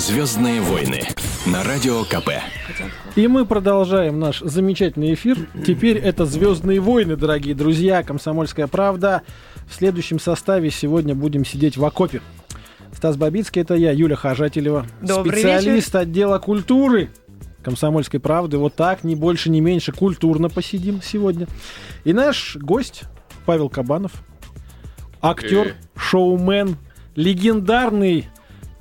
Звездные войны на радио КП. И мы продолжаем наш замечательный эфир. Теперь это «Звездные войны», дорогие друзья, «Комсомольская правда». В следующем составе сегодня будем сидеть в окопе. Стас Бабицкий, это я, Юля Хажателева, Добрый специалист вечер. отдела культуры «Комсомольской правды». Вот так, не больше, не меньше, культурно посидим сегодня. И наш гость Павел Кабанов, актер, Э. шоумен, легендарный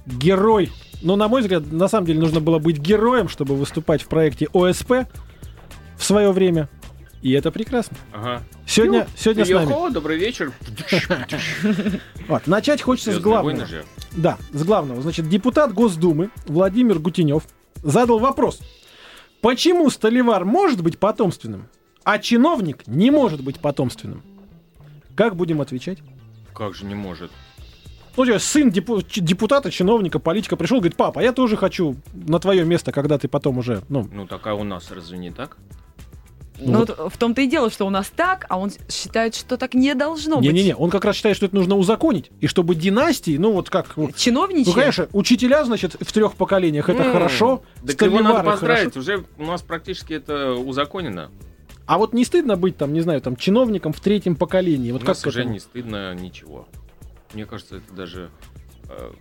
герой. Но, на мой взгляд, на самом деле нужно было быть героем, чтобы выступать в проекте ОСП в свое время. И это прекрасно. Ага. Сегодня, сегодня с нами. Йо-хо, добрый вечер. Вот, начать хочется с главного. Да, с главного. Значит, депутат Госдумы Владимир Гутенев задал вопрос. Почему Столивар может быть потомственным, а чиновник не может быть потомственным? Как будем отвечать? Как же не может? Ну, то есть сын депу- депутата, чиновника, политика пришел, говорит, папа, я тоже хочу на твое место, когда ты потом уже, ну, Ну, так а у нас разве не так? Ну, вот. в том-то и дело, что у нас так, а он считает, что так не должно быть. Не-не-не, он как раз считает, что это нужно узаконить. И чтобы династии, ну вот как... Ну, Чиновничье. конечно, учителя, значит, в трех поколениях это М, хорошо. Так его надо поздравить. хорошо. Уже у нас практически это узаконено. А вот не стыдно быть там, не знаю, там, чиновником в третьем поколении? Вот у как нас уже не стыдно ничего. Мне кажется, это даже... э,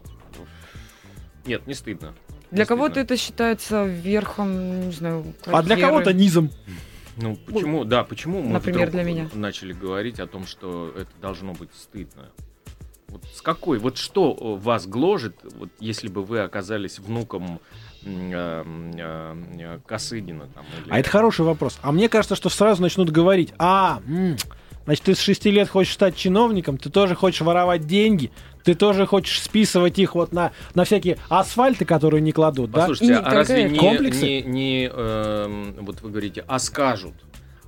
Нет, не стыдно. Для кого-то это считается верхом, не знаю, А для карьеры. кого-то низом. Ну, почему, да, почему мы Например, вдруг для меня. начали говорить о том, что это должно быть стыдно? Вот с какой, вот что э, вас гложет, вот если бы вы оказались внуком м, э, э, Косыгина там, или- А это хороший вопрос. А мне кажется, что сразу начнут говорить, а, м, значит, ты с 6 лет хочешь стать чиновником, ты тоже хочешь воровать деньги, ты тоже хочешь списывать их вот на, на всякие асфальты, которые не кладут, да? Послушайте, И не а разве не, Комплексы? не, не, эм, вот вы говорите, а скажут?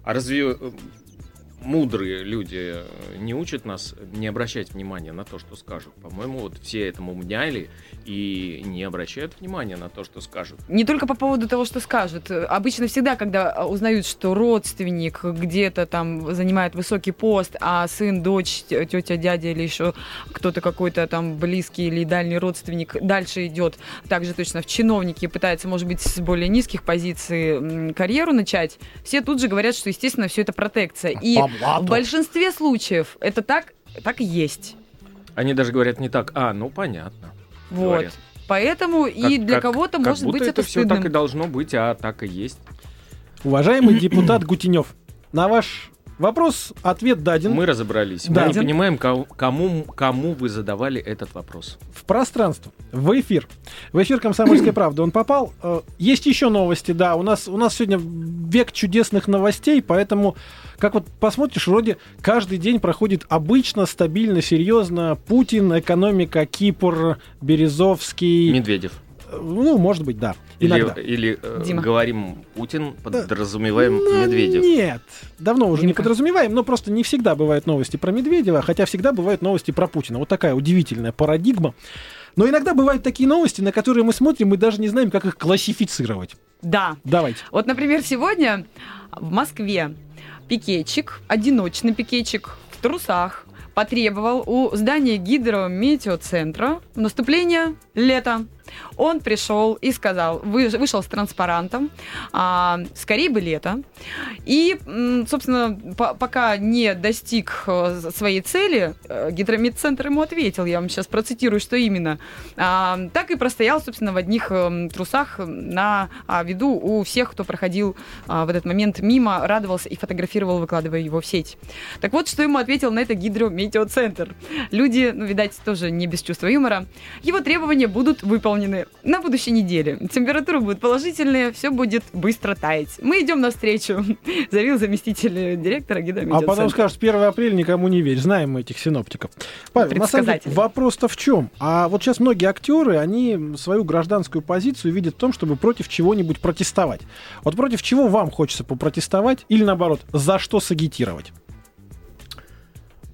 А разве э, мудрые люди э, не учат нас не обращать внимания на то, что скажут? По-моему, вот все этому мняли и не обращают внимания на то, что скажут. Не только по поводу того, что скажут. Обычно всегда, когда а, узнают, что родственник где-то там занимает высокий пост, а сын, дочь, тетя, дядя или еще кто-то какой-то там близкий или дальний родственник дальше идет также точно в чиновники и пытается, может быть, с более низких позиций карьеру начать, все тут же говорят, что, естественно, все это протекция. И По в большинстве случаев это так, так и есть. Они даже говорят не так, а, ну понятно. Вот. говорят. Поэтому и Как- для как- кого-то как может будто быть это все стыдным. так и должно быть, а так и есть. Уважаемый депутат Гутенев, на ваш вопрос ответ даден Мы разобрались. Да. Мы не понимаем, ко- кому, кому вы задавали этот вопрос. в пространство, в эфир. В эфир «Комсомольской правды» он попал. Э, Есть еще новости, да. У нас, у нас сегодня век чудесных новостей, поэтому, как вот посмотришь, вроде каждый день проходит обычно, стабильно, серьезно. Путин, экономика, Кипр, Березовский. Медведев. Э, Ну, может быть, да. Или, Иногда. или э, Дима. говорим Путин, подразумеваем Ну, Медведев. Нет, давно уже не Димка. подразумеваем, но просто не всегда бывают новости про Медведева, хотя всегда бывают новости про Путина. Вот такая удивительная парадигма. Но иногда бывают такие новости, на которые мы смотрим и даже не знаем, как их классифицировать. Да. Давайте. Вот, например, сегодня в Москве пикетчик, одиночный пикетчик в трусах потребовал у здания гидрометеоцентра наступления лета. Он пришел и сказал, вы- вышел с транспарантом, а, скорее бы лето. И, собственно, по- пока не достиг э, своей цели, э, гидрометцентр ему ответил, я вам сейчас процитирую, что именно, а, так и простоял, собственно, в одних эм, трусах на а, виду у всех, кто проходил а, в этот момент мимо, радовался и фотографировал, выкладывая его в сеть. Так вот, что ему ответил на это гидрометеоцентр. Люди, ну, видать, тоже не без чувства юмора. Его требования будут выполнены на будущей неделе. Температура будет положительная, все будет быстро таять. Мы идем навстречу, заявил заместитель директора А гидрометеоцентра. потом скажут, 1 апреля никому не верь. Знаем мы этих синоптиков. Павел, на самом деле, вопрос-то в чем? А вот сейчас многие актеры, они свою гражданскую позицию видят в том, чтобы против чего-нибудь протестовать. Вот против чего вам хочется попротестовать или наоборот, за что сагитировать?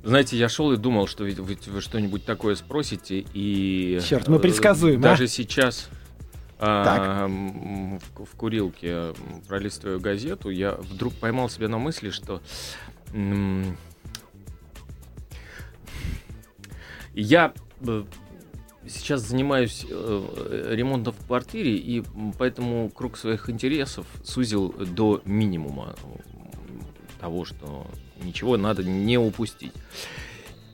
Знаете, я шел и думал, что ведь вы, вы что-нибудь такое спросите, и... Черт, мы э, предсказуем, а? Даже сейчас а, в, в курилке пролистываю газету, я вдруг поймал себя на мысли, что... Я э, сейчас занимаюсь э, ремонтом в квартире, и поэтому круг своих интересов сузил до минимума того, что ничего надо не упустить.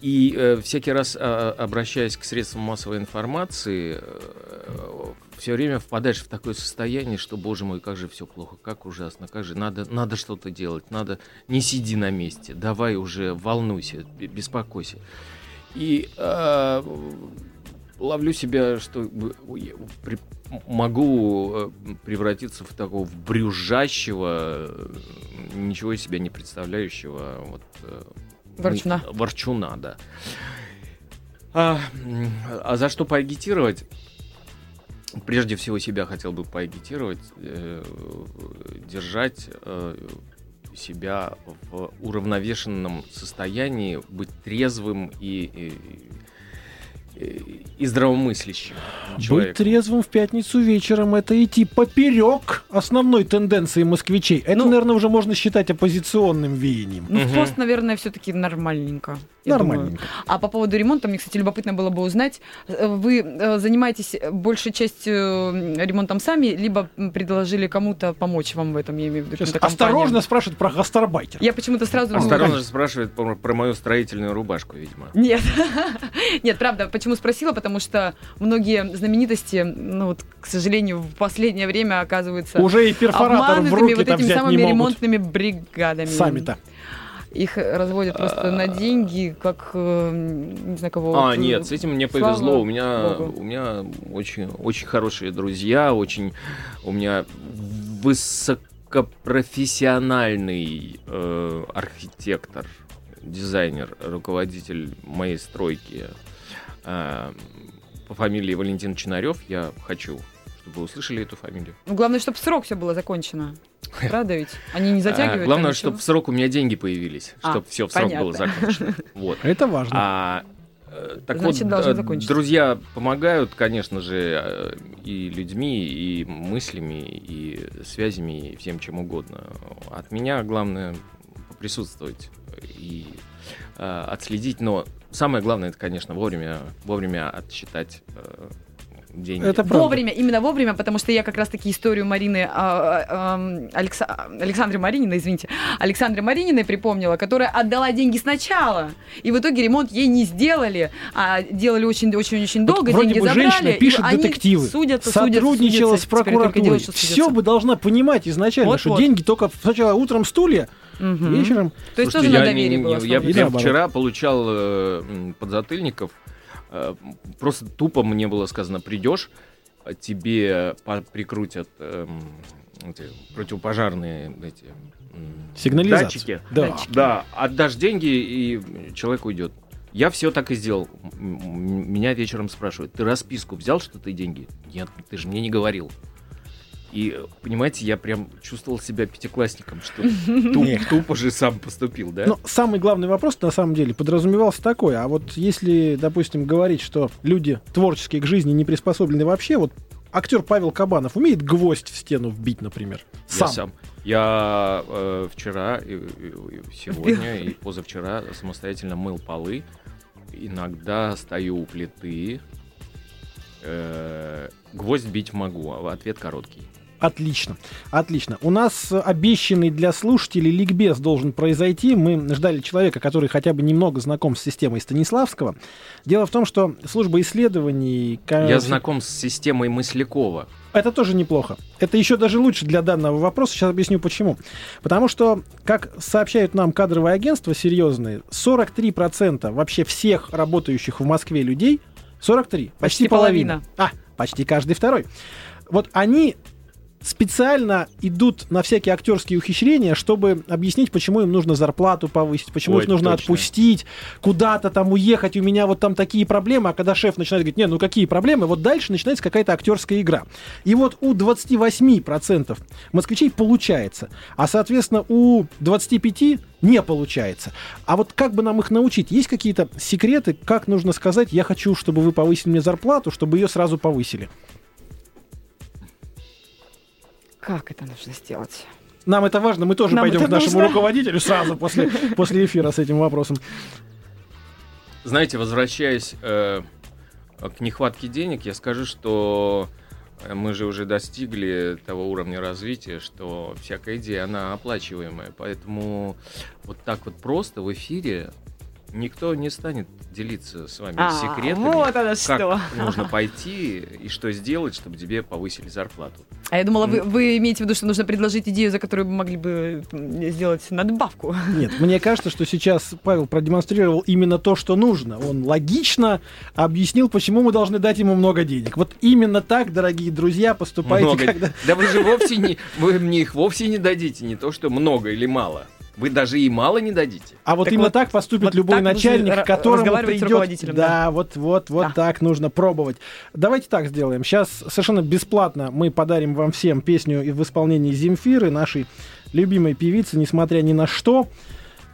И э, всякий раз, а, обращаясь к средствам массовой информации, все время впадаешь в такое состояние, что, боже мой, как же все плохо, как ужасно, как же надо, надо что-то делать, надо не сиди на месте, давай уже волнуйся, бе- беспокойся. И э, ловлю себя, что могу э, превратиться в такого в брюзжащего, э, ничего из себя не представляющего вот, э, Ворчуна. Ворчуна, да. А, а за что поагитировать? Прежде всего себя хотел бы поагитировать, э, держать э, себя в уравновешенном состоянии, быть трезвым и, и, и- здравомыслящим Быть человеком. трезвым в пятницу вечером это идти поперек основной тенденции москвичей. Это, Ну- наверное, уже можно считать оппозиционным веянием. Ну, в Мгм. пост, наверное, все-таки нормальненько. Нормальненько. А по поводу ремонта, мне, кстати, любопытно было бы узнать, э, вы э, занимаетесь большей частью э, ремонтом сами, либо предложили кому-то помочь вам в этом, я имею в виду, осторожно спрашивать про гастарбайтера. Я почему-то сразу... ну, Осторожно же спрашивает про, про мою строительную рубашку, видимо. Нет, нет, правда. Почему спросила? Потому что многие знаменитости, ну вот, к сожалению, в последнее время оказываются Уже и перфоратор в руки вот этими взять самыми не могут. ремонтными бригадами. Сами-то. Их разводят просто на деньги, как э, не знаю кого. А, Вот, нет, с этим мне повезло. У меня, у меня очень, очень хорошие друзья, очень, у меня высокопрофессиональный э, архитектор, дизайнер, руководитель моей стройки э, по фамилии Валентин Чинарев. Я хочу, чтобы вы услышали эту фамилию. Ну, главное, чтобы срок все было закончено. Правда ведь? Они не А, затягивают. главное, там чтобы в срок у меня деньги появились, А, чтобы все в срок было закончено. Вот. Это важно. А, э, так Значит, вот, э, закончиться. друзья помогают, конечно же, э, и людьми, и мыслями, и связями, и всем чем угодно. От меня главное присутствовать и э, отследить, но самое главное, это, конечно, вовремя, вовремя отсчитать э, деньги. Это правда. Вовремя, именно вовремя, потому что я как раз-таки историю Марины, а, а, Алекса- Александры Марининой, извините, Александры Марининой припомнила, которая отдала деньги сначала, и в итоге ремонт ей не сделали, а делали очень-очень-очень Вот долго, вроде деньги бы забрали, женщина пишет детективы, судятся, сотрудничала судятся, с прокуратурой. делают, Все бы должна понимать изначально, что Вот-вот. деньги только сначала утром стулья, Мгм. вечером. То есть Слушайте, тоже я на не- было. Я наоборот. вчера получал э, подзатыльников. Э, Просто тупо мне было сказано, придешь, а тебе прикрутят эм, эти противопожарные эти м, Сигнализация. датчики. Да. Датчики. Да, отдашь деньги, и человек уйдет. Я все так и сделал. Меня вечером спрашивают, ты расписку взял, что ты деньги? Нет, ты же мне не говорил. И, понимаете, я прям чувствовал себя пятиклассником, что туп- тупо же сам поступил, да? Но самый главный вопрос на самом деле подразумевался такой, а вот если, допустим, говорить, что люди творческие к жизни не приспособлены вообще, вот актер Павел Кабанов умеет гвоздь в стену вбить, например, Я сам. сам. Я э, вчера, и- и сегодня и позавчера самостоятельно мыл полы. Иногда стою у плиты. Э, гвоздь бить могу, а ответ короткий. Отлично, отлично. У нас обещанный для слушателей ликбез должен произойти. Мы ждали человека, который хотя бы немного знаком с системой Станиславского. Дело в том, что служба исследований... Я знаком с системой Мыслякова. Это тоже неплохо. Это еще даже лучше для данного вопроса. Сейчас объясню почему. Потому что, как сообщают нам кадровые агентства серьезные, 43% вообще всех работающих в Москве людей, 43, почти, Почти половина. половина. А, почти каждый второй. Вот они специально идут на всякие актерские ухищрения, чтобы объяснить, почему им нужно зарплату повысить, почему Ой, их нужно точно. отпустить, куда-то там уехать, у меня вот там такие проблемы, а когда шеф начинает говорить, не, ну какие проблемы, вот дальше начинается какая-то актерская игра. И вот у 28% москвичей получается, а, соответственно, у 25% не получается. А вот как бы нам их научить? Есть какие-то секреты, как нужно сказать, я хочу, чтобы вы повысили мне зарплату, чтобы ее сразу повысили? Как это нужно сделать? Нам это важно, мы тоже Нам пойдем к нашему нужно. руководителю сразу после, после эфира с этим вопросом. Знаете, возвращаясь э, э, к нехватке денег я скажу, что э, мы же уже достигли того уровня развития, что всякая идея, она оплачиваемая. Поэтому вот так вот просто в эфире никто не станет делиться с вами А, секретами, вот оно как что. нужно пойти и что сделать, чтобы тебе повысили зарплату. А я думала, вы, вы имеете в виду, что нужно предложить идею, за которую вы могли бы сделать надбавку. Нет, мне кажется, что сейчас Павел продемонстрировал именно то, что нужно. Он логично объяснил, почему мы должны дать ему много денег. Вот именно так, дорогие друзья, поступайте, Много. когда... Да вы же вовсе не, вы мне их вовсе не дадите, не то что много или мало. Вы даже и мало не дадите. А вот Так именно вот- так поступит вот любой так начальник, которому придет. да, да. вот, вот, вот Да. так нужно пробовать. Давайте так сделаем. Сейчас совершенно бесплатно мы подарим вам всем песню и в исполнении Земфиры, нашей любимой певицы, несмотря ни на что.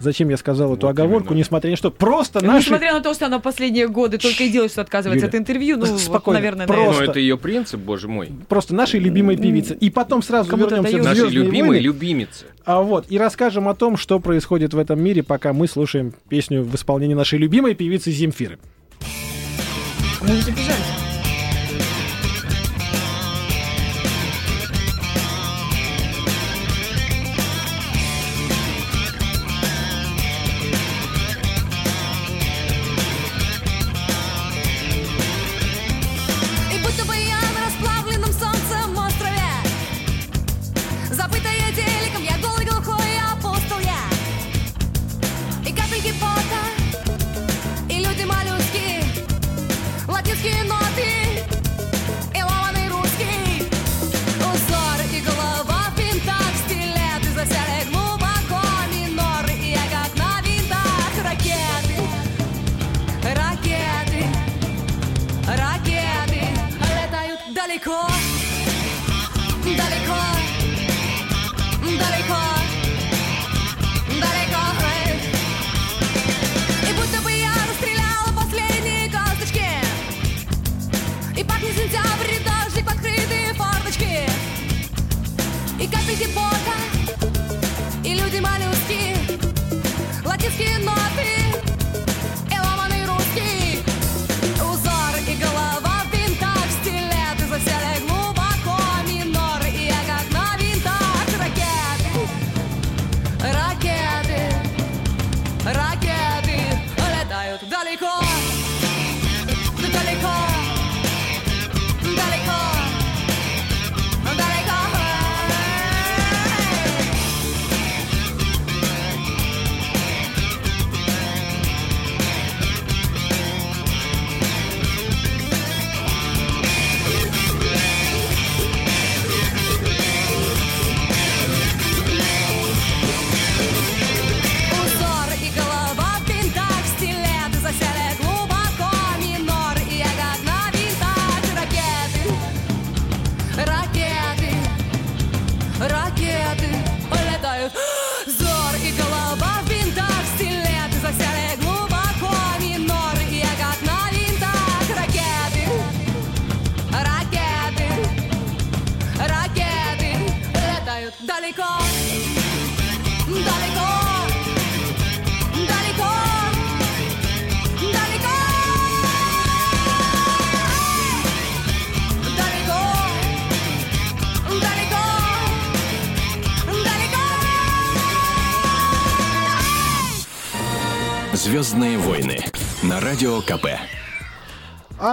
Зачем я сказал эту Вот оговорку, именно. несмотря на что? Просто наши... Несмотря на то, что она последние годы только и делает, что отказывается Юля, от интервью, ну, вот, спокойно, наверное, просто- Но это ее принцип, боже мой. Просто нашей любимой певицы. И потом сразу Кому-то вернемся в дают. Нашей «Звездные любимой войны». любимицы. А вот, и расскажем о том, что происходит в этом мире, пока мы слушаем песню в исполнении нашей любимой певицы Земфиры. Можете бежать. И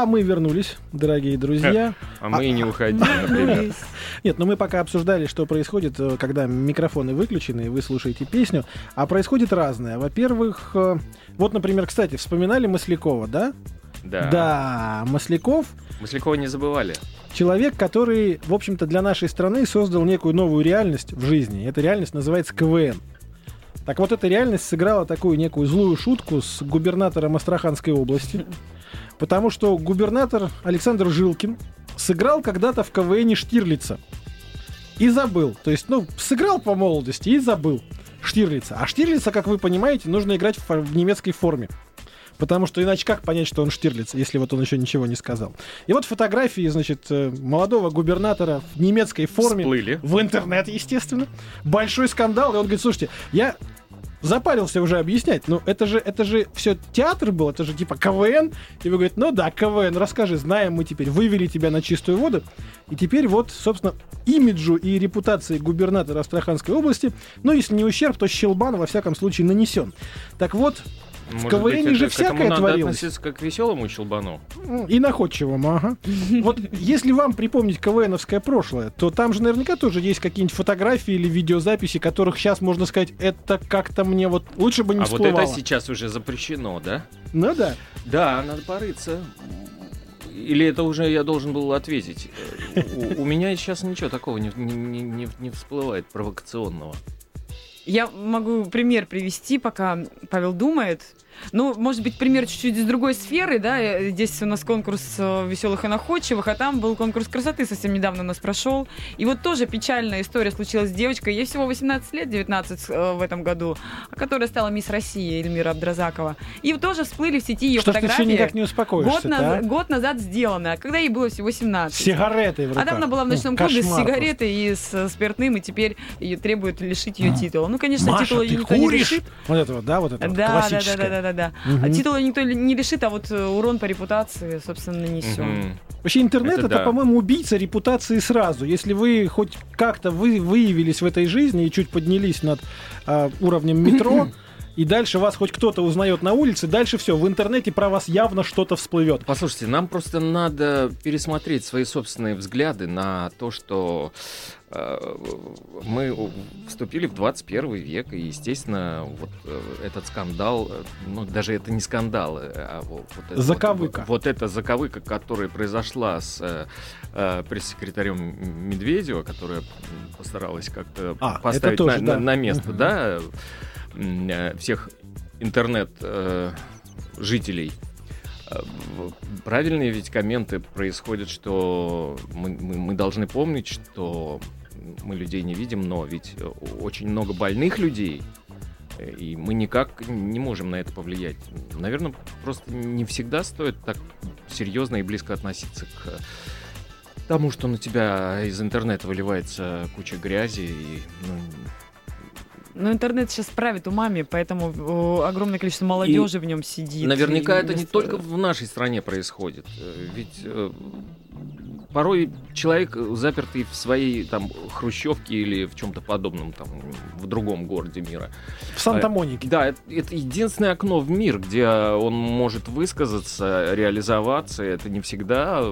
А мы вернулись, дорогие друзья. А мы и не уходили, например. Нет, но мы пока обсуждали, что происходит, э, когда микрофоны выключены, и вы слушаете песню. А происходит разное. Во-первых, э, вот, например, кстати, вспоминали Маслякова, да? Да. Да, Масляков Маслякова не забывали. человек, который, в общем-то, для нашей страны создал некую новую реальность в жизни. Эта реальность называется КВН. Так вот, эта реальность сыграла такую некую злую шутку с губернатором Астраханской области. Потому что губернатор Александр Жилкин сыграл когда-то в КВН Штирлица. И забыл. То есть, ну, сыграл по молодости и забыл Штирлица. А Штирлица, как вы понимаете, нужно играть в, в немецкой форме. Потому что иначе как понять, что он Штирлиц, если вот он еще ничего не сказал. И вот фотографии, значит, э, молодого губернатора в немецкой форме. Всплыли. В интернет, естественно. Большой скандал. И он говорит, слушайте, я запарился уже объяснять. Ну, это же, это же все театр был, это же типа КВН. И вы говорите, ну да, КВН, расскажи, знаем мы теперь, вывели тебя на чистую воду. И теперь вот, собственно, имиджу и репутации губернатора Астраханской области, ну, если не ущерб, то щелбан, во всяком случае, нанесен. Так вот, Может КВН быть, же это- к этому всякое надо творилось. относиться как к веселому челбану. М, И находчивым, ага. Вот если вам припомнить КВНовское прошлое, то там же наверняка тоже есть какие-нибудь фотографии или видеозаписи, которых сейчас можно сказать, это как-то мне вот лучше бы не а вот всплывало. это сейчас уже запрещено, да? Ну да. Да, надо порыться. Или это уже я должен был ответить? Э, У, у меня сейчас ничего такого не- не- не- не всплывает провокационного. Я могу пример привести, пока Павел думает. Ну, может быть, пример чуть-чуть из другой сферы, да. э, Здесь у нас конкурс э, веселых и находчивых, а там был конкурс красоты совсем недавно у нас прошел. И вот тоже печальная история случилась с девочкой. Ей всего 18 лет, 19 э, в этом году, а которая стала мисс России Эльмира Абдразакова. И тоже всплыли в сети ее Что фотографии. никак не Год, успокоишься наз- год назад сделано, когда ей было всего 17. С сигаретой в руках. Она давно была в ночном Ну, клубе с сигаретой и с спиртным, и теперь ее требуют лишить ее А. титула. Ну, конечно, Маша, титула ты ее никто не куришь? лишит. Вот это вот, да, вот это вот Да, да, да, да, классическое. да, да, да. Мгм. А титула никто не лишит, а вот э, урон по репутации, собственно, нанесен. Мгм. Вообще интернет Это это, да. по-моему, убийца репутации сразу. Если вы хоть как-то вы выявились в этой жизни и чуть поднялись над а, уровнем метро, и дальше вас хоть кто-то узнает на улице, дальше все, в интернете про вас явно что-то всплывет. Послушайте, нам просто надо пересмотреть свои собственные взгляды на то, что э, мы вступили в 21 век, и, естественно, вот э, этот скандал, э, ну, даже это не скандал, а вот, это- Заковыка. Вот, вот эта заковыка, которая произошла с э, пресс-секретарем Медведева, которая постаралась как-то А, поставить тоже, на, да. на- место, Мгм. да, всех интернет-жителей. Э, Правильные ведь комменты происходят, что мы, мы- должны помнить, что мы людей не видим, но ведь э, очень много больных людей, э, и мы никак не можем на это повлиять. Наверное, просто не всегда стоит так серьезно и близко относиться к тому, что на тебя из интернета выливается куча грязи и ну, Но интернет сейчас правит умами, поэтому э, огромное количество молодежи в нем сидит. Наверняка И это не только в нашей стране происходит. Э, Ведь э, порой человек, запертый в своей там хрущевке или в чем-то подобном там в другом городе мира. В Санта-Монике. Да, это, это единственное окно в мир, где он может высказаться, реализоваться. Это не всегда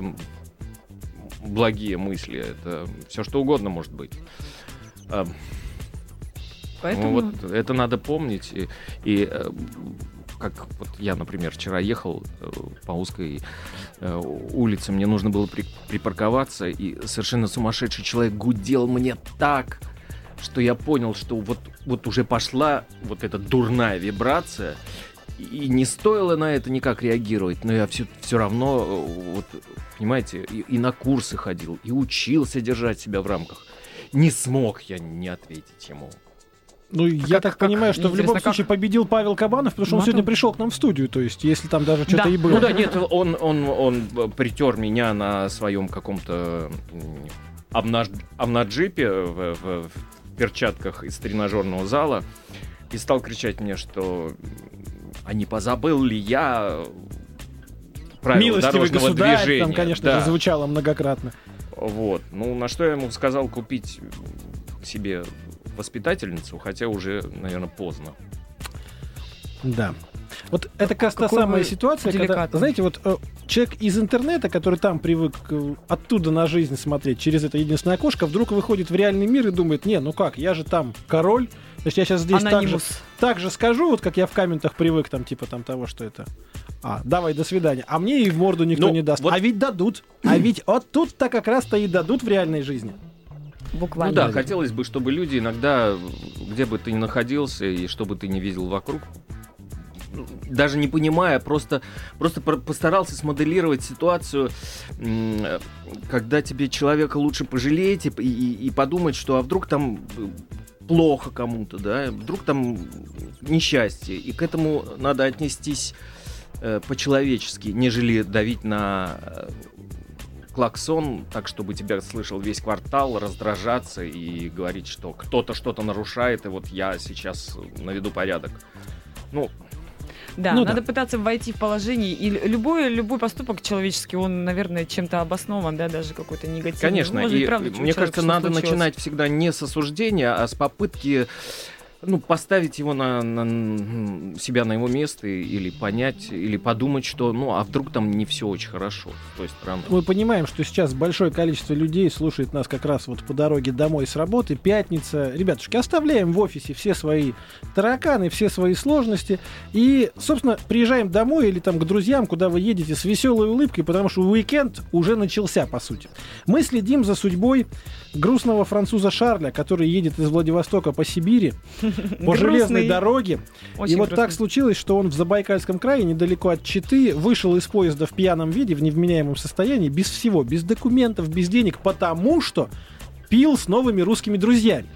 благие мысли, это все что угодно может быть. Поэтому... ну, вот это надо помнить. И, и, э, как вот я, например, вчера ехал э, по узкой э, улице, мне нужно было при- припарковаться, и совершенно сумасшедший человек гудел мне так, что я понял, что вот, вот уже пошла вот эта дурная вибрация, и не стоило на это никак реагировать, но я все, все равно, вот, понимаете, и, и на курсы ходил, и учился держать себя в рамках. Не смог я не ответить ему. Ну, я так как- понимаю, что в любом как- случае победил Павел Кабанов, потому что он Ну, а сегодня пришел к нам в студию. То есть, если там даже что-то Да. и было. Ну да, нет, он, он, он притер меня на своем каком-то обнаж... обнаджипе в, в- в перчатках из тренажерного зала и стал кричать мне, что а не позабыл ли я правила Милостивый дорожного государь, движения. там, конечно Да. же, звучало многократно. Вот. Ну, на что я ему сказал купить себе воспитательницу, хотя уже, наверное, поздно. Да. Вот это как раз та самая ситуация, когда, деликатный. знаете, вот э, человек из интернета, который там привык э, оттуда на жизнь смотреть через это единственное окошко, вдруг выходит в реальный мир и думает, не, ну как, я же там король, значит, я сейчас здесь так же, Анонимус. так же скажу, вот как я в комментах привык, там, типа там того, что это... А, давай, до свидания. А мне и в морду никто Ну, не даст. вот- А ведь дадут. А ведь вот тут-то как раз-то и дадут в реальной жизни. Буквально. Ну да, хотелось бы, чтобы люди иногда, где бы ты ни находился и что бы ты ни видел вокруг, даже не понимая, просто, просто про- постарался смоделировать ситуацию, когда тебе человека лучше пожалеть и, и- и подумать, что а вдруг там плохо кому-то, да, вдруг там несчастье, и к этому надо отнестись э, по-человечески, нежели давить на э, клаксон, так, чтобы тебя слышал весь квартал, раздражаться и говорить, что кто-то что-то нарушает, и вот я сейчас наведу порядок. Ну, Да, Ну надо да. пытаться войти в положение. И любой, любой поступок человеческий, он, наверное, чем-то обоснован, да, даже какой-то негативный. Конечно, Может быть, и правда, мне кажется, надо случилось. начинать всегда не с осуждения, а с попытки ну, поставить его на, на- себя на его место или понять, или подумать, что, ну, а вдруг там не все очень хорошо с той стороны. Мы понимаем, что сейчас большое количество людей слушает нас как раз вот по дороге домой с работы, пятница. Ребятушки, оставляем в офисе все свои тараканы, все свои сложности и, собственно, приезжаем домой или там к друзьям, куда вы едете с веселой улыбкой, потому что уикенд уже начался, по сути. Мы следим за судьбой грустного француза Шарля, который едет из Владивостока по Сибири по железной дороге. И вот так случилось, что он в Забайкальском крае, недалеко от Читы, вышел из поезда в пьяном виде, в невменяемом состоянии, без всего, без документов, без денег, потому что пил с новыми русскими друзьями.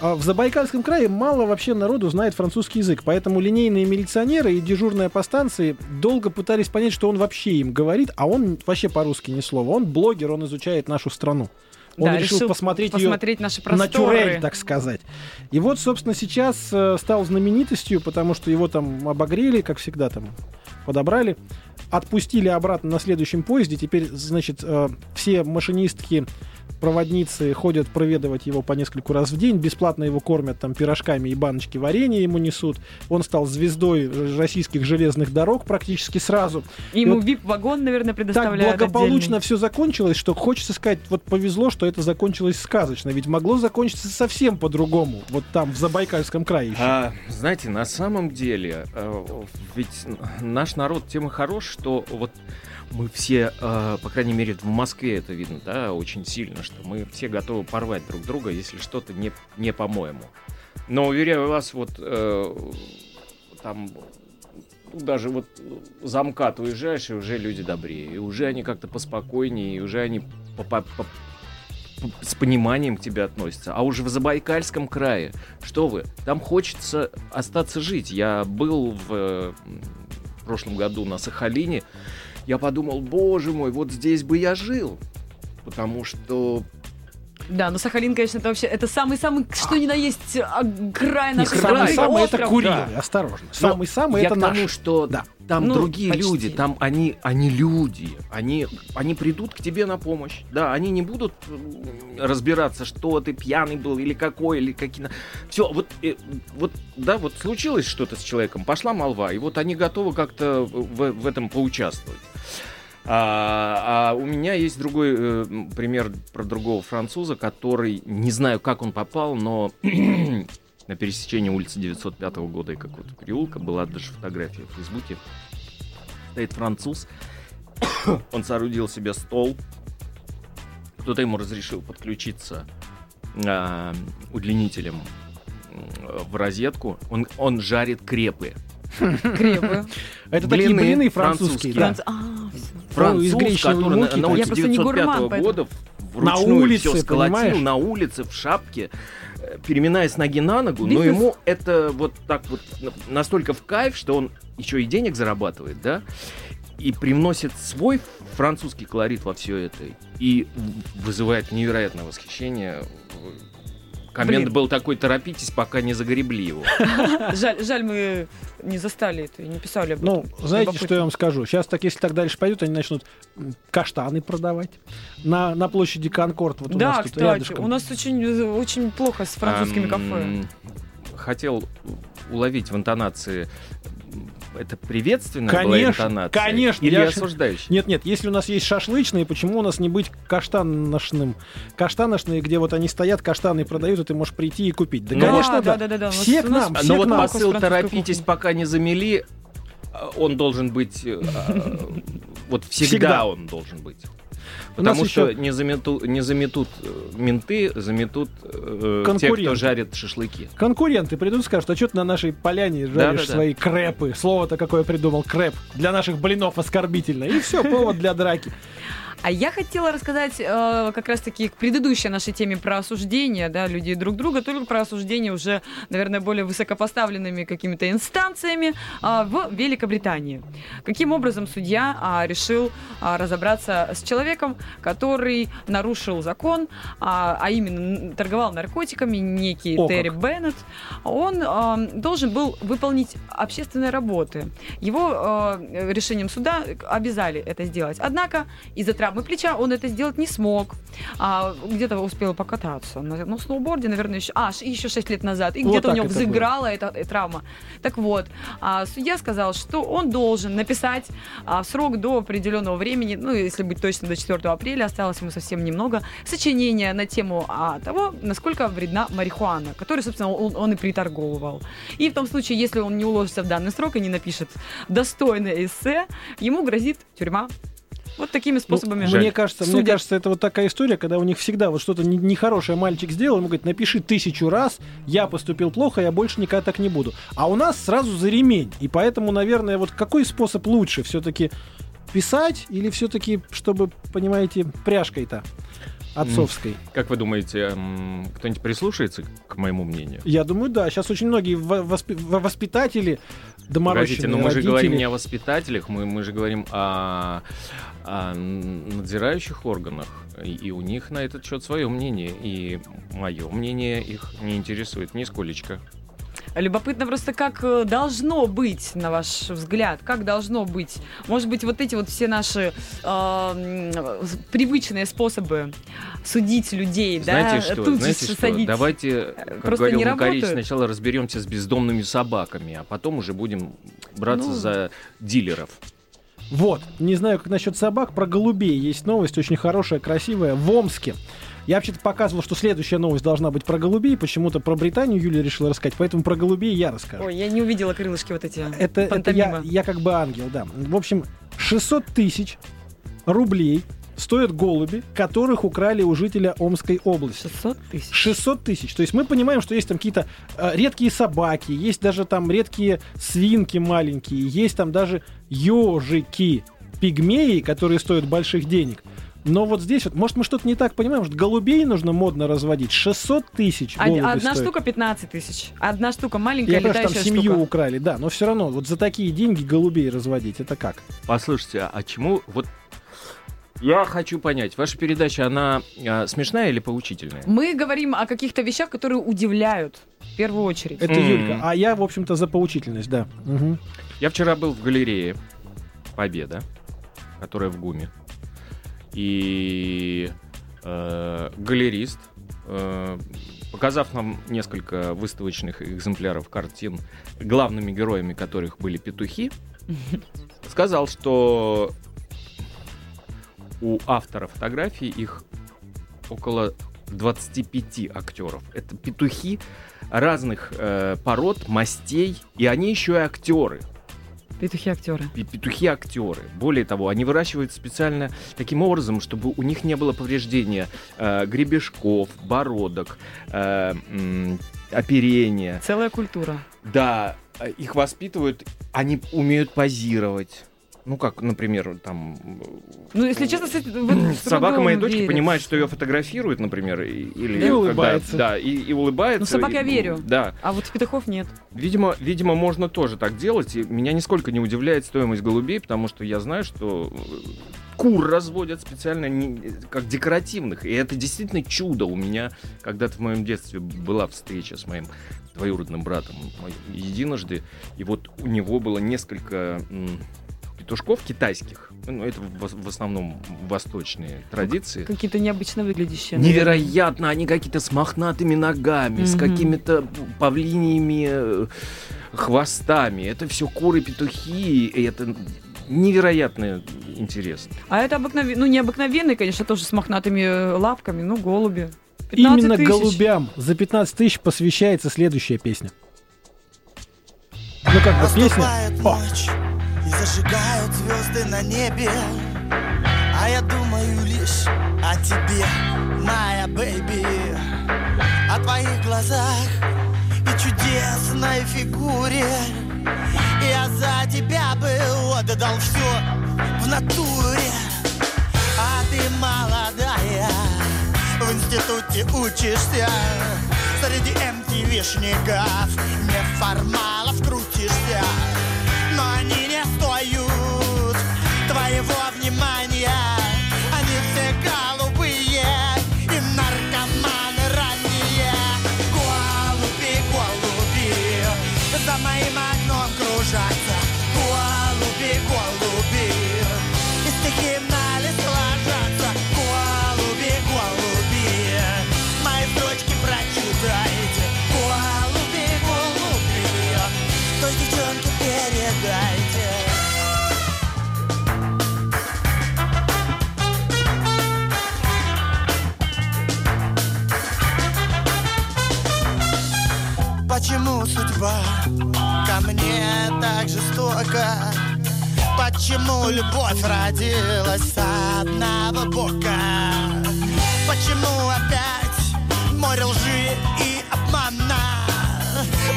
А в Забайкальском крае мало вообще народу знает французский язык, поэтому линейные милиционеры и дежурные по станции долго пытались понять, что он вообще им говорит, а он вообще по-русски ни слова. Он блогер, он изучает нашу страну. Он Да, решил, посмотреть, ее посмотреть наши просторы. натюрель, так сказать. И вот, собственно, сейчас э, стал знаменитостью, потому что его там обогрели, как всегда там подобрали, отпустили обратно на следующем поезде. Теперь, значит, э, все машинистки, проводницы ходят проведывать его по нескольку раз в день, бесплатно его кормят там пирожками и баночки варенья ему несут. Он стал звездой российских железных дорог практически сразу. И Ему вот вип-вагон, наверное, Так предоставляют благополучно отдельный. все закончилось, что хочется сказать, вот повезло, что это закончилось сказочно. Ведь могло закончиться совсем по-другому. Вот там, в Забайкальском крае еще. А, знаете, на самом деле, э, ведь наш народ тем и хорош, что вот мы все, э, по крайней мере, в Москве это видно, да, очень сильно, что мы все готовы порвать друг друга, если что-то не, не по-моему. Но, уверяю вас, вот э, там даже вот за уезжаешь, и уже люди добрее, и уже они как-то поспокойнее, и уже они с пониманием к тебе относятся. А уже в Забайкальском крае, что вы, там хочется остаться жить. Я был в м, прошлом году на Сахалине, я подумал, боже мой, вот здесь бы я жил. Потому что Да, но Сахалин, конечно, это вообще это самый-самый, что ни на есть, окраина Не, край, самый-самый это. Курилы, осторожно. Но Самый-самый я это к тому, наш. что Да. Там Ну, другие почти. люди, там они, они люди, они, они придут к тебе на помощь. Да, они не будут разбираться, что ты пьяный был или какой, или какие. Все, вот, э, вот, да, вот случилось что-то с человеком, пошла молва, и вот они готовы как-то в, в этом поучаствовать. А, а у меня есть другой э, пример про другого француза, который не знаю, как он попал, но на пересечении улицы 905 года и какого-то переулка была даже фотография в Фейсбуке. Стоит француз, он соорудил себе стол, кто-то ему разрешил подключиться а, удлинителем в розетку. Он, он жарит крепы. Крепы. Это такие Блины блины французские. французские. да. А. Француз, который на, на улице Я просто не 905 гурман, года На вручную улице, все сколотил, понимаешь? на улице, в шапке, э, переминаясь с ноги на ногу, но Бизнес. ему это вот так вот на- настолько в кайф, что он еще и денег зарабатывает, да, и привносит свой французский колорит во все это, и вызывает невероятное восхищение. Коммент Блин. был такой, торопитесь, пока не загребли его. Жаль, жаль, мы не застали это и не писали об Ну, этом. знаете, Любопытно. что я вам скажу? Сейчас так, если так дальше пойдут, они начнут каштаны продавать на, на площади Конкорд. Вот у да, нас тут кстати, рядышком. у нас очень, очень плохо с французскими кафе. Хотел уловить в интонации это приветственная была Конечно, интонация? конечно, Или я осуждающая? Нет, нет, если у нас есть шашлычные, почему у нас не быть каштаношным? Каштаношные, где вот они стоят, каштаны продают, и ты можешь прийти и купить. Да, Ну, конечно, да, да. да, да, да. Все к нам, А, все Но к вот нам. посыл «торопитесь, пока не замели», а, он должен быть... а, Вот всегда Всегда. он должен быть. Потому что еще- не, замету, не заметут э, менты, заметут э, те, Конкуренты. кто жарит шашлыки. Конкуренты придут и скажут, а что ты на нашей поляне жаришь Да-да-да. свои крэпы? Слово-то какое придумал, крэп. Для наших блинов оскорбительно. И все, повод для драки. А я хотела рассказать э, как раз-таки к предыдущей нашей теме про осуждение, да, людей друг друга, только про осуждение уже, наверное, более высокопоставленными какими-то инстанциями а, в Великобритании. Каким образом судья а, решил а, разобраться с человеком, который нарушил закон, а, а именно торговал наркотиками, некий О, Терри как. Беннет. Он а, должен был выполнить общественные работы. Его э, решением суда обязали это сделать. Однако из-за травмы плеча он это сделать не смог. А, где-то успел покататься на ну, сноуборде, наверное, еще, а, еще 6 лет назад. И Вот где-то у него взыграла эта э, травма. Так вот, а, судья сказал, что он должен написать а, в срок до определенного времени, ну, если быть точно, до 4 апреля, осталось ему совсем немного, сочинение на тему а, того, насколько вредна марихуана, который, собственно, он, он и приторговывал. И в том случае, если он не уложится в данный срок и не напишет достойное эссе, ему грозит тюрьма. Вот такими Ну, способами. мне кажется, мне судят. кажется, это вот такая история, когда у них всегда вот что-то не- нехорошее мальчик сделал, ему говорит, напиши тысячу раз, я поступил плохо, я больше никогда так не буду. А у нас сразу за ремень. И поэтому, наверное, вот какой способ лучше все-таки писать или все-таки, чтобы, понимаете, пряжкой-то отцовской? Как вы думаете, кто-нибудь прислушается к моему мнению? Я думаю, да. Сейчас очень многие во- воспи- во- воспитатели доморощенные Погодите, но мы же родители- говорим не о воспитателях, мы, мы же говорим о, о надзирающих органах. И, у них на этот счет свое мнение. И мое мнение их не интересует нисколечко. Любопытно просто, как э, должно быть, на ваш взгляд, как должно быть. Может быть, вот эти вот все наши э, привычные способы судить людей, Знаете да, что? тут Знаете что? садить. Давайте, как просто говорил не Макарич, сначала разберемся с бездомными собаками, а потом уже будем браться Ну. за дилеров. Вот, не знаю, как насчет собак, про голубей есть новость, очень хорошая, красивая, в Омске. Я вообще-то показывал, что следующая новость должна быть про голубей, почему-то про Британию Юлия решила рассказать, поэтому про голубей я расскажу. Ой, я не увидела крылышки вот эти. это, это я, я как бы ангел, да. В общем, 600 тысяч рублей стоят голуби, которых украли у жителя Омской области. 600 тысяч. 600 тысяч. То есть мы понимаем, что есть там какие-то э, редкие собаки, есть даже там редкие свинки маленькие, есть там даже ежики, пигмеи, которые стоят больших денег. Но вот здесь вот, может, мы что-то не так понимаем, что голубей нужно модно разводить. 600 тысяч Одна стоят. штука 15 тысяч. Одна штука маленькая Я понимаю, что там летающая семью штука. украли, да, но все равно вот за такие деньги голубей разводить, это как? Послушайте, а чему вот я хочу понять, ваша передача, она а, смешная или поучительная? Мы говорим о каких-то вещах, которые удивляют в первую очередь. Это М. Юлька. А я, в общем-то, за поучительность, да. Мгм. Я вчера был в галерее Победа, которая в ГУМе. И э, галерист, э, показав нам несколько выставочных экземпляров картин, главными героями которых были петухи, сказал, что у автора фотографий их около 25 актеров. Это петухи разных э, пород, мастей, и они еще и актеры. Петухи актеры. Пе- Петухи актеры. Более того, они выращивают специально таким образом, чтобы у них не было повреждения э, гребешков, бородок, э, м, оперения. Целая культура. Да, э, их воспитывают, они умеют позировать. Ну, как, например, там... Ну, если честно, с Собака моей дочки верится. понимает, что ее фотографируют, например, или И когда- улыбается. да, и, и улыбается. Ну, собак я верю. Да. А вот петухов нет. Видимо, видимо, можно тоже так делать. И меня нисколько не удивляет стоимость голубей, потому что я знаю, что э, кур разводят специально не- как декоративных. И это действительно чудо. У меня когда-то в моем детстве была встреча с моим двоюродным братом единожды. И вот у него было несколько петушков китайских. Ну, это в, в основном восточные традиции. Какие-то необычно выглядящие. Невероятно, они какие-то с мохнатыми ногами, с Мгм. какими-то павлиниями э, хвостами. Это все куры-петухи, и это невероятно интересно. А это обыкновенные, ну, необыкновенные, конечно, тоже с мохнатыми э, лапками, ну, голуби. 15 Именно тысяч. голубям за 15 тысяч посвящается следующая песня. Ну как бы песня. О. и зажигают звезды на небе. А я думаю лишь о тебе, моя бэйби О твоих глазах и чудесной фигуре. Я за тебя бы отдал все в натуре. А ты молодая В институте учишься. Среди MTV-шников Неформалов крутишься Почему судьба ко мне так жестока? Почему любовь родилась с одного бока? Почему опять море лжи и обмана?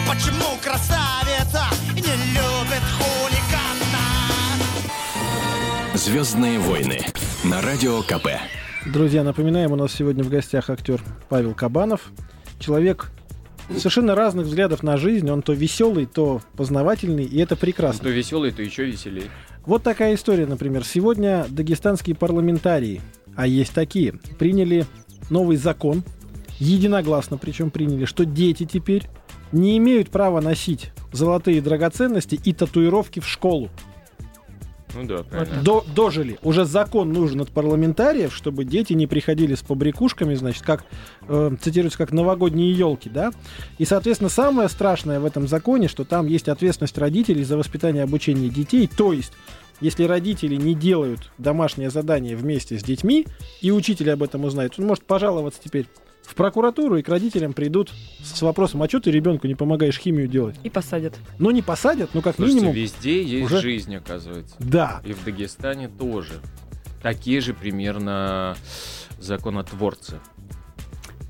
Почему красавица не любит хулигана? Звездные войны на радио КП. Друзья, напоминаем, у нас сегодня в гостях актер Павел Кабанов. Человек совершенно разных взглядов на жизнь. Он то веселый, то познавательный, и это прекрасно. То веселый, то еще веселее. Вот такая история, например. Сегодня дагестанские парламентарии, а есть такие, приняли новый закон, единогласно причем приняли, что дети теперь не имеют права носить золотые драгоценности и татуировки в школу. Ну да, правильно. До- дожили. Уже закон нужен от парламентариев, чтобы дети не приходили с побрякушками, значит, как э, цитируется, как новогодние елки, да. И, соответственно, самое страшное в этом законе, что там есть ответственность родителей за воспитание и обучение детей. То есть, если родители не делают домашнее задание вместе с детьми, и учитель об этом узнает, он может пожаловаться теперь в прокуратуру, и к родителям придут с вопросом, а что ты ребенку не помогаешь химию делать? И посадят. Ну, не посадят, но как Слушайте, минимум... везде есть уже- жизнь, оказывается. Да, И в Дагестане тоже. Такие же примерно законотворцы.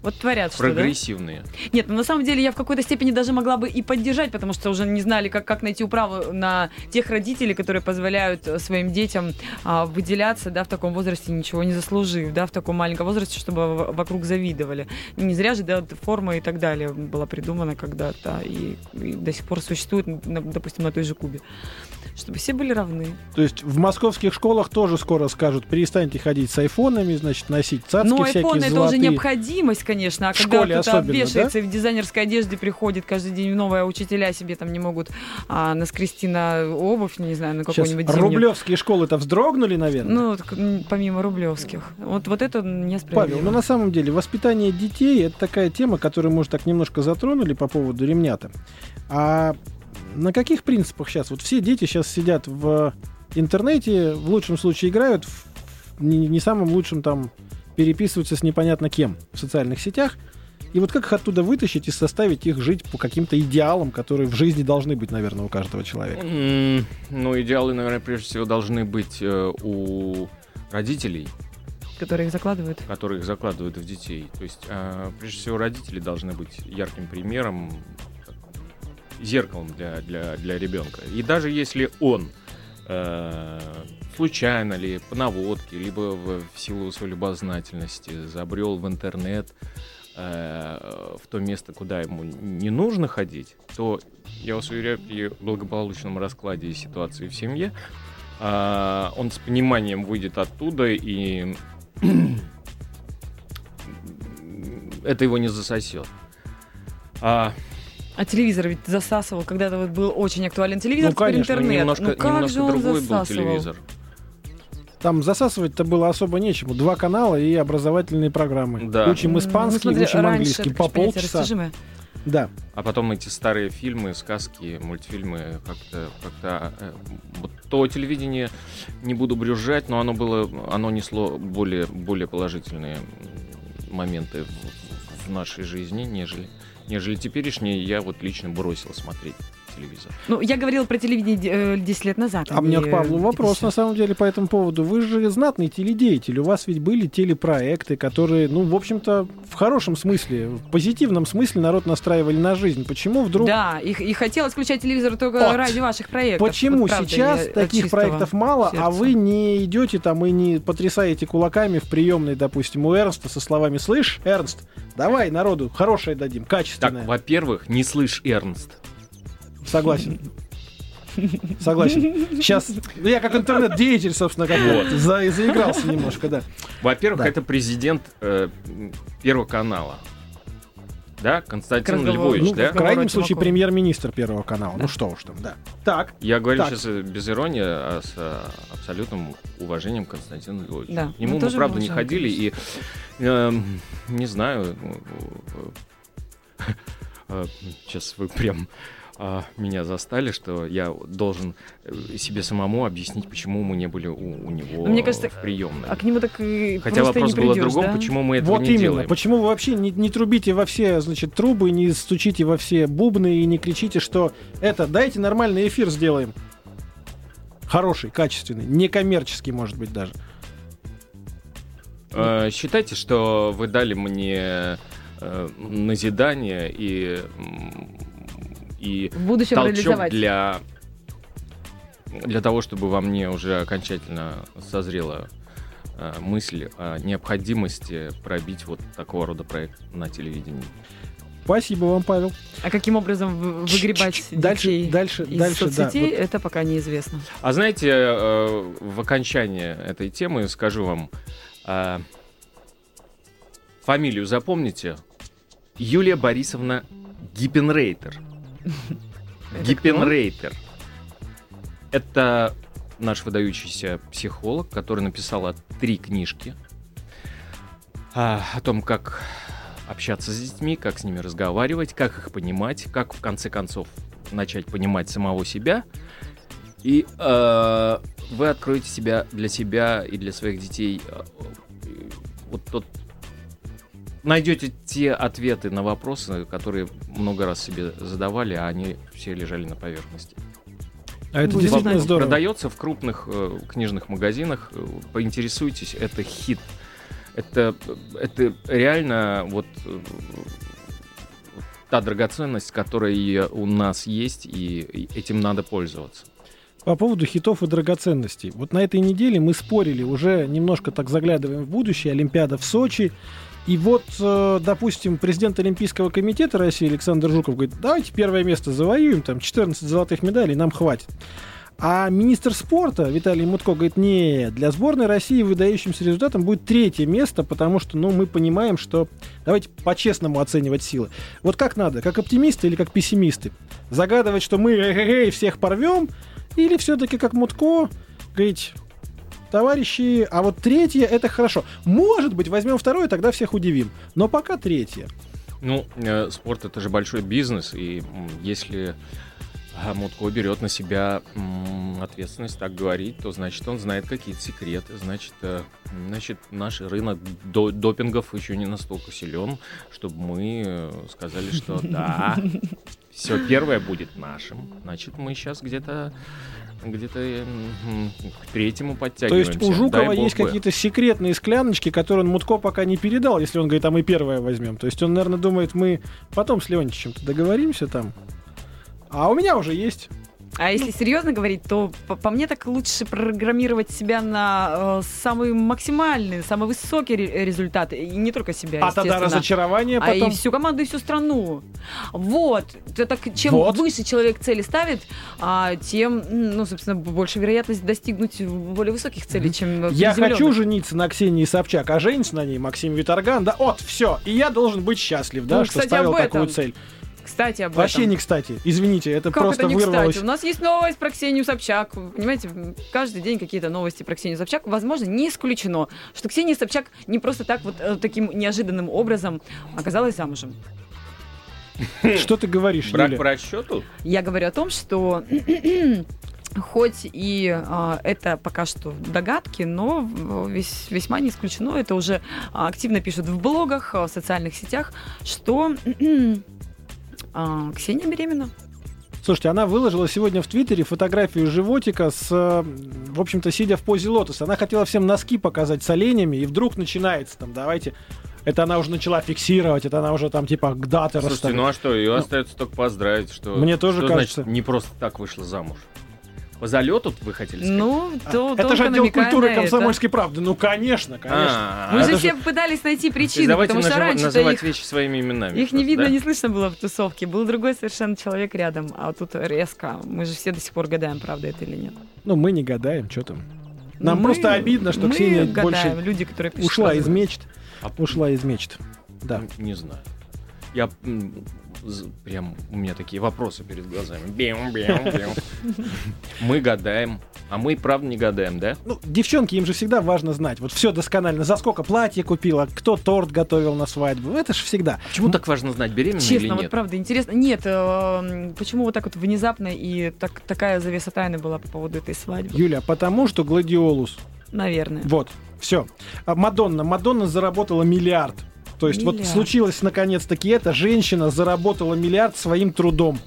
Вот творят что, да? Прогрессивные. Нет, ну на самом деле я в какой-то степени даже могла бы и поддержать, потому что уже не знали, как, как найти управу на тех родителей, которые позволяют э, своим детям а, выделяться, да, в таком возрасте, ничего не заслужив, да, в таком маленьком возрасте, чтобы в- вокруг завидовали. Не зря же, да, форма и так далее была придумана когда-то и, и до сих пор существует, на- допустим, на той же Кубе. Чтобы все были равны. То есть в московских школах тоже скоро скажут, перестаньте ходить с айфонами, значит, носить цацки Но всякие айфоны это золотые. уже необходимость, конечно. А В когда кто-то вешается и в дизайнерской одежде приходит каждый день новые, учителя себе там не могут а, наскрести на обувь, не знаю, на какую-нибудь зимнюю. рублевские школы-то вздрогнули, наверное. Ну, помимо рублевских. Вот, вот это несправедливо. Павел, ну на самом деле воспитание детей это такая тема, которую мы уже так немножко затронули по поводу ремня-то. А на каких принципах сейчас? Вот все дети сейчас сидят в интернете, в лучшем случае играют, в не, не самым лучшем там переписываются с непонятно кем в социальных сетях. И вот как их оттуда вытащить и составить их жить по каким-то идеалам, которые в жизни должны быть, наверное, у каждого человека? М, Ну, идеалы, наверное, прежде всего должны быть э, у родителей, Которые их закладывают. которые их закладывают в детей. То есть, э, прежде всего, родители должны быть ярким примером, зеркалом для, для, для ребенка. И даже если он случайно ли, по наводке, либо в, в силу своей любознательности забрел в интернет э, в то место, куда ему не нужно ходить, то я вас уверяю, при благополучном раскладе ситуации в семье а, он с пониманием выйдет оттуда и это его не засосет. А, А телевизор ведь засасывал. Когда-то вот был очень актуален телевизор, Ну, теперь конечно, интернет. немножко, ну как немножко же он другой был засасывал? телевизор. Там засасывать-то было особо нечему. Два канала и образовательные программы. Да. Учим Ну, испанский, смотри, учим раньше, английский это, по полчаса. растяжимое. Да. А потом эти старые фильмы, сказки, мультфильмы, как-то, как-то э, вот то телевидение не буду брюзжать, но оно было, оно несло более, более положительные моменты в, в нашей жизни, нежели, нежели теперешние. Я вот лично бросил смотреть телевизор. Ну, я говорила про телевидение де- э, 10 лет назад. А мне не, к Павлу вопрос, на самом деле, по этому поводу. Вы же знатный теледеятель. У вас ведь были телепроекты, которые, ну, в общем-то, в хорошем смысле, в позитивном смысле народ настраивали на жизнь. Почему вдруг... Да, и, и хотелось включать телевизор только Вот. ради ваших проектов. Почему Вот правда, сейчас таких проектов мало, а сердца. вы не идете там и не потрясаете кулаками в приемной, допустим, у Эрнста со словами «Слышь, Эрнст, давай народу хорошее дадим, Так, качественное». во-первых, не слышь, Эрнст. Согласен. Согласен. Сейчас ну, я как интернет-деятель, собственно, как Вот. за- заигрался немножко, да. Во-первых, Да. это президент э, Первого канала. Да, Константин. Львович, Ну, да? в крайнем случае премьер-министр Первого канала. Ну что уж там, да. Так, Я говорю Так. сейчас э, без иронии, а с э, абсолютным уважением к Константину Львовичу. Да, К нему мы мы, правда, не ходили, и эм, не знаю, сейчас вы прям а, меня застали, что я должен э, себе самому объяснить, почему мы не были у, у него Ну, мне кажется, в приемной. А к нему так и Хотя просто вопрос не был о другом, да? почему мы этого вот не именно. делаем. Почему вы вообще не, не трубите во все, значит, трубы, не стучите во все бубны и не кричите, что это, дайте нормальный эфир сделаем. Хороший, качественный, некоммерческий, может быть, даже. Э, Считайте, что вы дали мне э, назидание и, и В будущем толчок реализовать. для, для того, чтобы во мне уже окончательно созрела э, мысль о необходимости пробить вот такого рода проект на телевидении. Спасибо вам, Павел. А каким образом вы- выгребать Дальше, детей дальше, из дальше, да. соцсетей, Вот это пока неизвестно. А знаете, э, в окончании этой темы скажу вам, э, фамилию запомните, Юлия Борисовна Гиппенрейтер. Гиппенрейтер. Это наш выдающийся психолог, который написала три книжки а, о том, как общаться с детьми, как с ними разговаривать, как их понимать, как в конце концов начать понимать самого себя. И э, вы откроете себя для себя и для своих детей э, вот тот найдете те ответы на вопросы, которые много раз себе задавали, а они все лежали на поверхности. А это Будем действительно знать. здорово. Продается в крупных э, книжных магазинах. Поинтересуйтесь, это хит. Это, это реально вот э, та драгоценность, которая у нас есть, и, и этим надо пользоваться. По поводу хитов и драгоценностей. Вот на этой неделе мы спорили, уже немножко так заглядываем в будущее, Олимпиада в Сочи. И вот, э, допустим, президент Олимпийского комитета России Александр Жуков говорит, давайте первое место завоюем, там 14 золотых медалей, нам хватит. А министр спорта Виталий Мутко говорит, не, для сборной России выдающимся результатом будет третье место, потому что, ну, мы понимаем, что давайте по-честному оценивать силы. Вот как надо, как оптимисты или как пессимисты? Загадывать, что мы всех порвем, или все-таки как Мутко говорить, товарищи, а вот третье это хорошо. Может быть, возьмем второе, тогда всех удивим. Но пока третье. Ну, э, спорт это же большой бизнес, и если а, Мутко берет на себя ответственность так говорить, то значит он знает какие-то секреты, значит, э, значит наш рынок до- допингов еще не настолько силен, чтобы мы э, сказали, что да, все первое будет нашим, значит мы сейчас где-то где-то к третьему То подтягиваемся. есть у Жукова есть какие-то секретные скляночки, которые он Мутко пока не передал, если он говорит, а мы первое возьмем. То есть он, наверное, думает, мы потом с Леонтичем-то договоримся там. А у меня уже есть. А если серьезно говорить, то по, по мне так лучше программировать себя на э, самый максимальный, самый высокий ре- результат. И не только себя, А тогда разочарование А и потом. всю команду, и всю страну. Вот. Так, чем Вот. выше человек цели ставит, а, тем, ну, собственно, больше вероятность достигнуть более высоких целей, чем Я приземленных. хочу жениться на Ксении Собчак, а женится на ней Максим Виторган. Да, вот, все. И я должен быть счастлив, да, Ну, что кстати, ставил об этом. такую цель. Кстати, об Вообще этом. не кстати. Извините, это Как просто это не вырвалось. кстати? У нас есть новость про Ксению Собчак. Понимаете, каждый день какие-то новости про Ксению Собчак. Возможно, не исключено, что Ксения Собчак не просто так вот э, таким неожиданным образом оказалась замужем. Что ты говоришь, Брак Юля? по расчету? Я говорю о том, что хоть и а, это пока что догадки, но в- вес- весьма не исключено, это уже активно пишут в блогах, а, в социальных сетях, что а, Ксения беременна. Слушайте, она выложила сегодня в Твиттере фотографию животика с, э, в общем-то, сидя в позе лотоса. Она хотела всем носки показать с оленями, и вдруг начинается там, давайте... Это она уже начала фиксировать, это она уже там типа к даты Слушайте, расставила. ну а что, ее остается только поздравить, что... Мне тоже что кажется. значит не просто так вышла замуж? По залету вы хотели сказать? Ну, то это же отдел культуры на это. комсомольской правды. Ну, конечно, конечно. А, Мы а же это все пытались найти причины, давайте потому что раньше называть их, вещи своими именами. их не просто, видно, да? не слышно было в тусовке. Был другой совершенно человек рядом, а тут резко. Мы же все до сих пор гадаем, правда это или нет. Ну, мы не гадаем, что там. Нам Мы- просто обидно, что мы Ксения гадаем, больше люди, которые пишут, ушла из мечт. А- Ушла из мечт. Да. Ну, Не знаю. Я прям у меня такие вопросы перед глазами. Бим, бим, бим. Мы гадаем, а мы правда не гадаем, да? Ну, девчонки, им же всегда важно знать. Вот все досконально. За сколько платье купила, кто торт готовил на свадьбу. Это же всегда. Почему так важно знать, беременна или Честно, вот нет? правда интересно. Нет, э, почему вот так вот внезапно и так, такая завеса тайны была по поводу этой свадьбы? Юля, потому что Гладиолус. Наверное. Вот, все. Мадонна. Мадонна заработала миллиард. То есть вот Миллиард. случилось наконец-таки это. Женщина заработала миллиард своим трудом.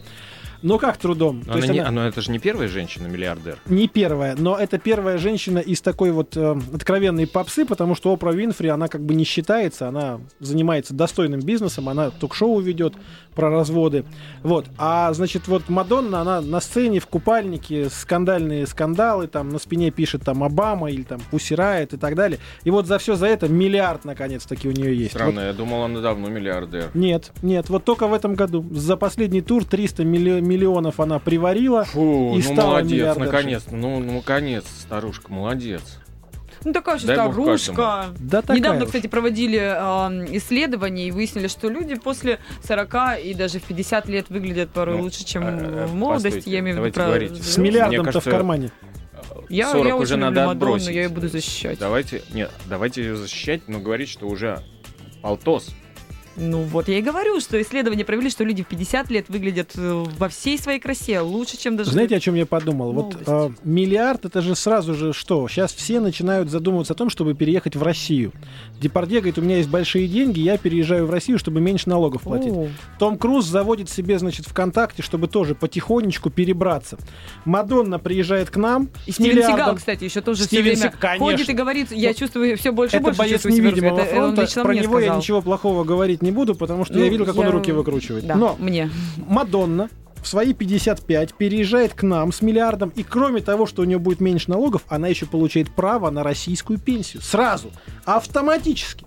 Но как трудом? Но она есть не- она- но это же не первая женщина-миллиардер. не первая, но это первая женщина из такой вот э, откровенной попсы, потому что Опра Винфри, она как бы не считается, она занимается достойным бизнесом, она ток-шоу ведет про разводы. Вот. А, значит, вот Мадонна, она на сцене в купальнике, скандальные скандалы, там на спине пишет там Обама или там Пусирает и так далее. И вот за все за это миллиард, наконец-таки, у нее есть. Странно, я думал, она давно миллиардер. Вот- нет, нет, вот только в этом году. За последний тур 300 милли- миллионов она приварила. Фу, И ну стала молодец, наконец. Ну, ну, наконец, старушка, молодец. Ну такая же Дай старушка. Да такая Недавно, уж. кстати, проводили э, исследования и выяснили, что люди после 40 и даже в 50 лет выглядят порой Ну, лучше, чем э, в молодости. постойте, Я имею в виду про. С миллиардом-то в кармане. Я, 40 я уже очень надо люблю Мадонну, отбросить. я ее буду защищать. Давайте, нет, давайте ее защищать, но говорить, что уже полтос. Ну вот я и говорю, что исследования провели, что люди в 50 лет выглядят э, во всей своей красе лучше, чем даже... Знаете, о чем я подумал? Вот Молодость. а, миллиард это же сразу же что? Сейчас все начинают задумываться о том, чтобы переехать в Россию. Депардье говорит, у меня есть большие деньги, я переезжаю в Россию, чтобы меньше налогов платить. О, Том Круз заводит себе, значит, ВКонтакте, чтобы тоже потихонечку перебраться. Мадонна приезжает к нам И Стивен Сигал, миллиардом. кстати, еще тоже Стивен все время конечно. ходит и говорит, я чувствую все больше и Это больше боец чувствую себя невидимого. Это он фронта. Про него я сказал. ничего плохого говорить не буду, потому что Ну, я видел, как он я- руки выкручивает. Да, Но мне. Мадонна в свои 55 переезжает к нам с миллиардом, и кроме того, что у нее будет меньше налогов, она еще получает право на российскую пенсию. Сразу. Автоматически.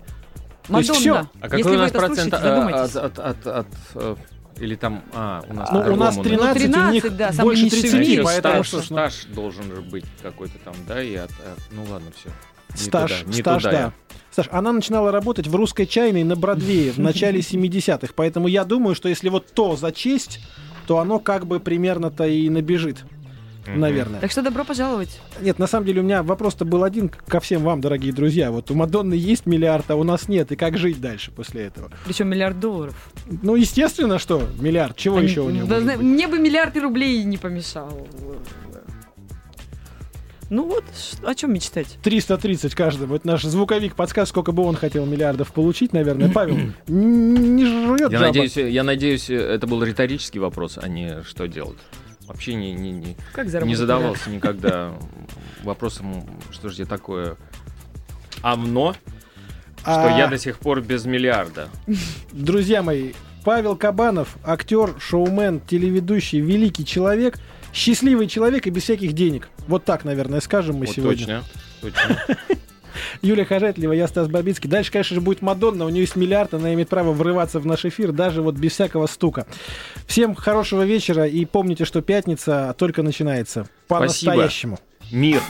То есть. Мадонна, А какой если у нас процент слушаете, а, задумайтесь. от, от, от, от, э, или там, а, у нас Ну, у нас да? 13, у 13, них да, больше низший в 30, мире поэтому стаж, ну, стаж должен же быть какой-то там, да, и от, от- ну ладно, все. Стаж, не стаж, туда да. я. Стаж, она начинала работать в русской чайной на Бродвее в начале 70-х, поэтому я думаю, что если вот то зачесть, то оно как бы примерно-то и набежит, Мгм. наверное. Так что добро пожаловать. Нет, на самом деле у меня вопрос-то был один ко всем вам, дорогие друзья. Вот у Мадонны есть миллиард, а у нас нет. И как жить дальше после этого? Причем миллиард долларов. Ну, естественно, что миллиард. Чего Они- еще у него да? Мне бы миллиард рублей не помешал. Ну вот, о чем мечтать? 330 каждому. Это наш звуковик подскажет, сколько бы он хотел миллиардов получить, наверное. Павел, не жрет Я жаба. надеюсь, я надеюсь, это был риторический вопрос, а не что делать. Вообще не, не, не, Как не задавался никогда вопросом, что же я такое амно, что А, я до сих пор без миллиарда. Друзья мои, Павел Кабанов, актер, шоумен, телеведущий, великий человек, счастливый человек и без всяких денег. Вот так, наверное, скажем мы Вот сегодня. точно, точно. Юлия Хожатлева, я Стас Бабицкий. Дальше, конечно же, будет Мадонна. У нее есть миллиард, она имеет право врываться в наш эфир, даже вот без всякого стука. Всем хорошего вечера и помните, что пятница только начинается. Спасибо. По-настоящему. Мир.